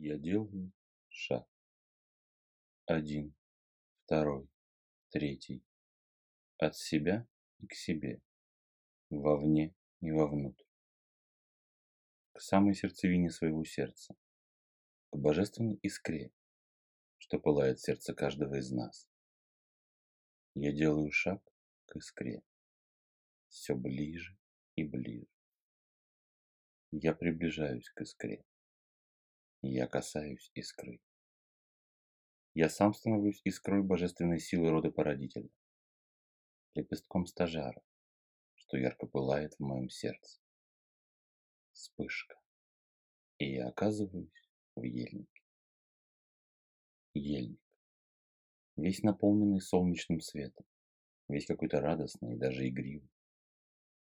Я делаю шаг. Один, второй, третий. От себя и к себе. Вовне и вовнутрь. К самой сердцевине своего сердца. К божественной искре, что пылает сердце каждого из нас. Я делаю шаг к искре. Все ближе и ближе. Я приближаюсь к искре. Я касаюсь искры. Я сам становлюсь искрой божественной силы рода породителя, лепестком стажара, что ярко пылает в моем сердце. Вспышка. И я оказываюсь в ельнике. Ельник. Весь наполненный солнечным светом, весь какой-то радостный и даже игривый.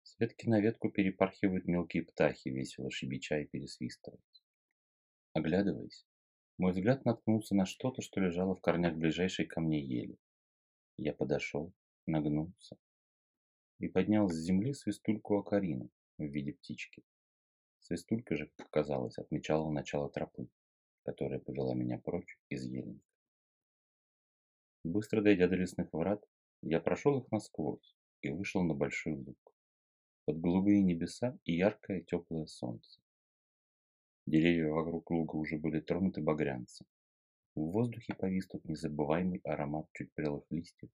С ветки на ветку перепархивают мелкие птахи, весело щебеча и пересвистывая. Оглядываясь, мой взгляд наткнулся на что-то, что лежало в корнях ближайшей ко мне ели. Я подошел, нагнулся и поднял с земли свистульку Акарина в виде птички. Свистулька же, как казалось, отмечала начало тропы, которая повела меня прочь из ельника. Быстро дойдя до лесных врат, я прошел их насквозь и вышел на большой луг. Под голубые небеса и яркое теплое солнце. Деревья вокруг луга уже были тронуты багрянцем. В воздухе повис тот незабываемый аромат чуть прелых листьев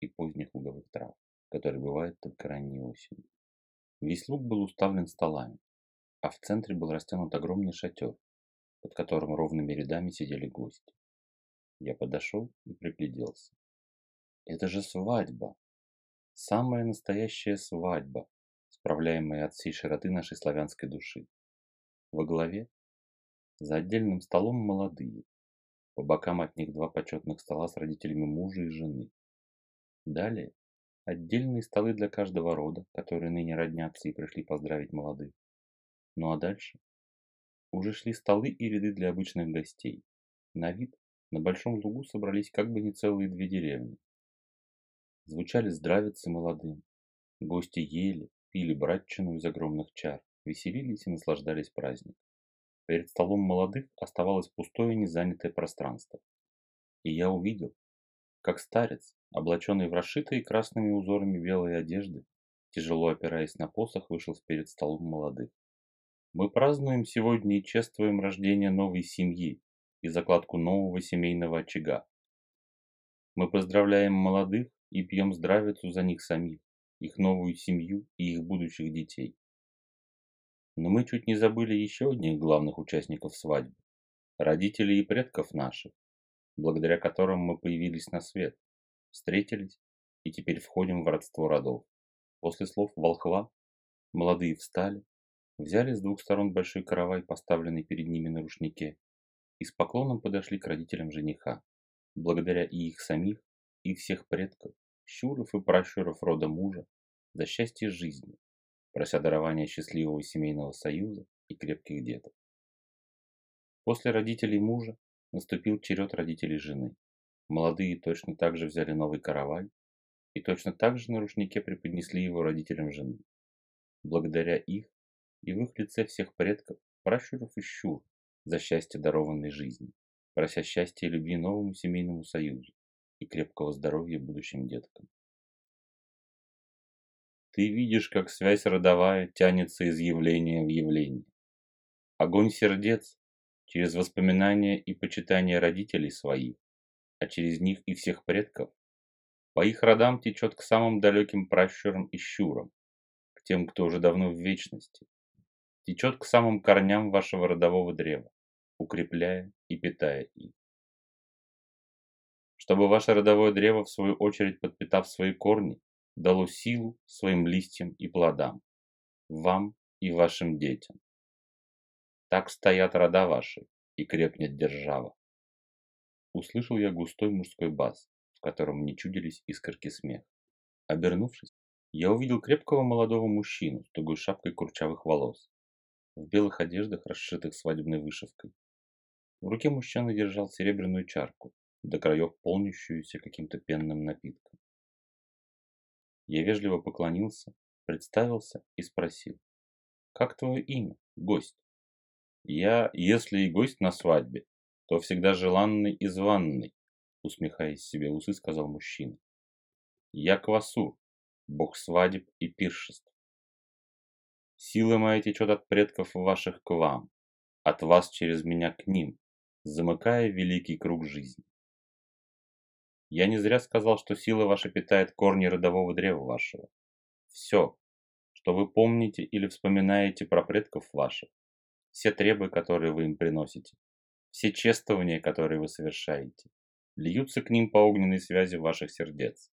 и поздних луговых трав, который бывает только ранней осенью. Весь луг был уставлен столами, а в центре был растянут огромный шатер, под которым ровными рядами сидели гости. Я подошел и пригляделся. Это же свадьба! Самая настоящая свадьба, справляемая от всей широты нашей славянской души. Во главе, за отдельным столом молодые. По бокам от них два почетных стола с родителями мужа и жены. Далее отдельные столы для каждого рода, которые ныне роднятся и пришли поздравить молодых. Ну а дальше уже шли столы и ряды для обычных гостей. На вид на большом лугу собрались как бы не целые две деревни. Звучали здравицы молодым. Гости ели, пили братчину из огромных чар веселились и наслаждались праздником. Перед столом молодых оставалось пустое незанятое пространство. И я увидел, как старец, облаченный в расшитые красными узорами белые одежды, тяжело опираясь на посох, вышел перед столом молодых. Мы празднуем сегодня и чествуем рождение новой семьи и закладку нового семейного очага. Мы поздравляем молодых и пьем здравицу за них самих, их новую семью и их будущих детей. Но мы чуть не забыли еще одних главных участников свадьбы – родителей и предков наших, благодаря которым мы появились на свет, встретились и теперь входим в родство родов. После слов волхва молодые встали, взяли с двух сторон большой каравай, поставленный перед ними на рушнике, и с поклоном подошли к родителям жениха, благодаря и их самих, и всех предков, щуров и пращуров рода мужа, за счастье жизни, прося дарования счастливого семейного союза и крепких деток. После родителей мужа наступил черед родителей жены. Молодые точно так же взяли новый каравай и точно так же на рушнике преподнесли его родителям жены. Благодаря их и в их лице всех предков, пращуров и щур, за счастье дарованной жизни, прося счастья и любви новому семейному союзу и крепкого здоровья будущим деткам. Ты видишь, как связь родовая тянется из явления в явление. Огонь сердец через воспоминания и почитание родителей своих, а через них и всех предков, по их родам течет к самым далеким пращурам и щурам, к тем, кто уже давно в вечности, течет к самым корням вашего родового древа, укрепляя и питая их. Чтобы ваше родовое древо, в свою очередь подпитав свои корни, дало силу своим листьям и плодам, вам и вашим детям. Так стоят рода ваши, и крепнет держава. Услышал я густой мужской бас, в котором не чудились искорки смеха. Обернувшись, я увидел крепкого молодого мужчину с тугой шапкой курчавых волос, в белых одеждах, расшитых свадебной вышивкой. В руке мужчина держал серебряную чарку, до краев полнящуюся каким-то пенным напитком. Я вежливо поклонился, представился и спросил. «Как твое имя, гость?» Я, если и гость на свадьбе, то всегда желанный и званный, усмехаясь себе усы, сказал мужчина. Я Квасур, бог свадеб и пиршеств. Силы мои течет от предков ваших к вам, от вас через меня к ним, замыкая великий круг жизни. Я не зря сказал, что сила ваша питает корни родового древа вашего. Все, что вы помните или вспоминаете про предков ваших, все требы, которые вы им приносите, все чествования, которые вы совершаете, льются к ним по огненной связи ваших сердец.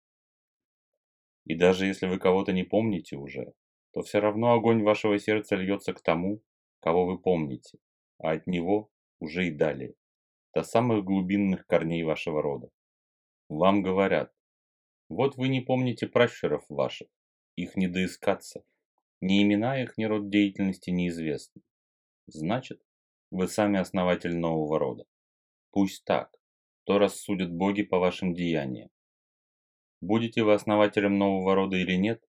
И даже если вы кого-то не помните уже, то все равно огонь вашего сердца льется к тому, кого вы помните, а от него уже и далее, до самых глубинных корней вашего рода. Вам говорят, вот вы не помните пращуров ваших, их не доискаться, ни имена их, ни род деятельности неизвестны. Значит, вы сами основатель нового рода. Пусть так, то рассудят боги по вашим деяниям. Будете вы основателем нового рода или нет,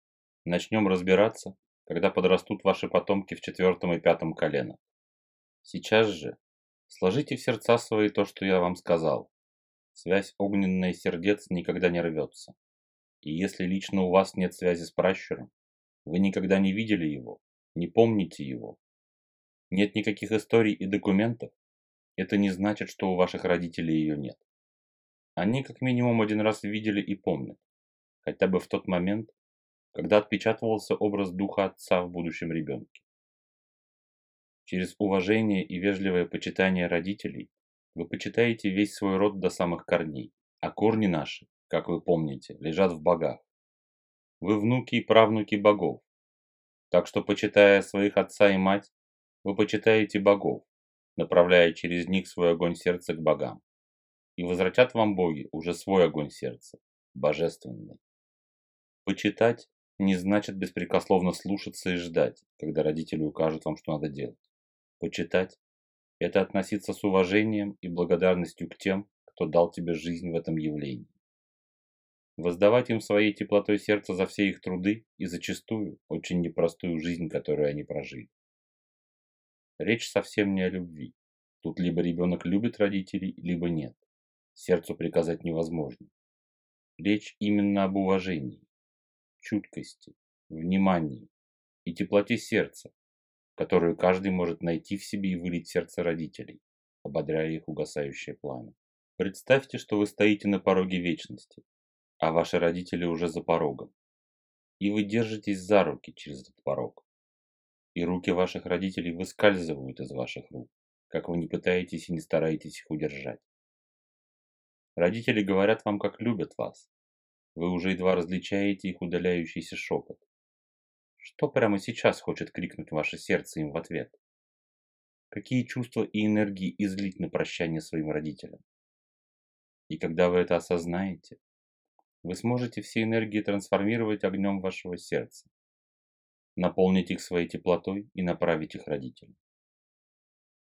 начнем разбираться, когда подрастут ваши потомки в четвертом и пятом коленах. Сейчас же сложите в сердца свои то, что я вам сказал. Связь огненная сердец никогда не рвется. И если лично у вас нет связи с пращуром, вы никогда не видели его, не помните его, нет никаких историй и документов, это не значит, что у ваших родителей ее нет. Они как минимум один раз видели и помнят, хотя бы в тот момент, когда отпечатывался образ духа отца в будущем ребенке. Через уважение и вежливое почитание родителей вы почитаете весь свой род до самых корней, а корни наши, как вы помните, лежат в богах. Вы внуки и правнуки богов, так что, почитая своих отца и мать, вы почитаете богов, направляя через них свой огонь сердца к богам. И возвратят вам боги уже свой огонь сердца, божественный. Почитать не значит беспрекословно слушаться и ждать, когда родители укажут вам, что надо делать. Почитать – это относиться с уважением и благодарностью к тем, кто дал тебе жизнь в этом явлении. Воздавать им своей теплотой сердца за все их труды и зачастую очень непростую жизнь, которую они прожили. Речь совсем не о любви. Тут либо ребенок любит родителей, либо нет. Сердцу приказать невозможно. Речь именно об уважении, чуткости, внимании и теплоте сердца, которую каждый может найти в себе и вылить в сердце родителей, ободряя их угасающее пламя. Представьте, что вы стоите на пороге вечности, а ваши родители уже за порогом, и вы держитесь за руки через этот порог и руки ваших родителей выскальзывают из ваших рук, как вы не пытаетесь и не стараетесь их удержать. Родители говорят вам, как любят вас. Вы уже едва различаете их удаляющийся шепот. Что прямо сейчас хочет крикнуть ваше сердце им в ответ? Какие чувства и энергии излить на прощание своим родителям? И когда вы это осознаете, вы сможете все энергии трансформировать огнем вашего сердца наполнить их своей теплотой и направить их родителям.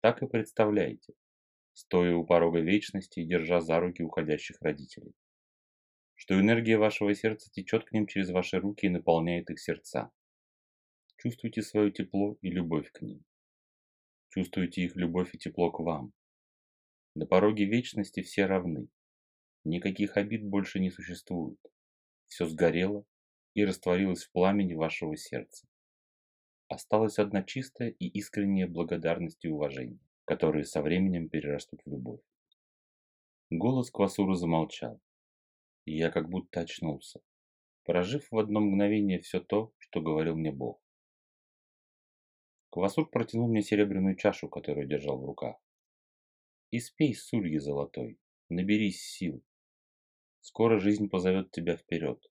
Так и представляете, стоя у порога вечности и держа за руки уходящих родителей, что энергия вашего сердца течет к ним через ваши руки и наполняет их сердца. Чувствуйте свое тепло и любовь к ним. Чувствуйте их любовь и тепло к вам. На пороге вечности все равны. Никаких обид больше не существует. Все сгорело и растворилось в пламени вашего сердца. Осталась одна чистая и искренняя благодарность и уважение, которые со временем перерастут в любовь. Голос Квасура замолчал, и я как будто очнулся, прожив в одно мгновение все то, что говорил мне Бог. Квасур протянул мне серебряную чашу, которую держал в руках. «Испей, сульи золотой, наберись сил. Скоро жизнь позовет тебя вперед.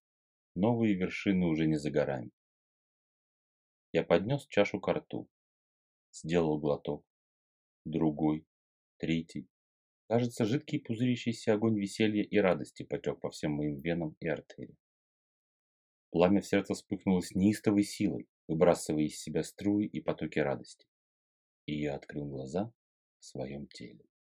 Новые вершины уже не за горами. Я поднес чашу к рту. Сделал глоток. Другой. Третий. Кажется, жидкий пузырящийся огонь веселья и радости потек по всем моим венам и артериям. Пламя в сердце вспыхнуло с неистовой силой, выбрасывая из себя струи и потоки радости. И я открыл глаза в своем теле.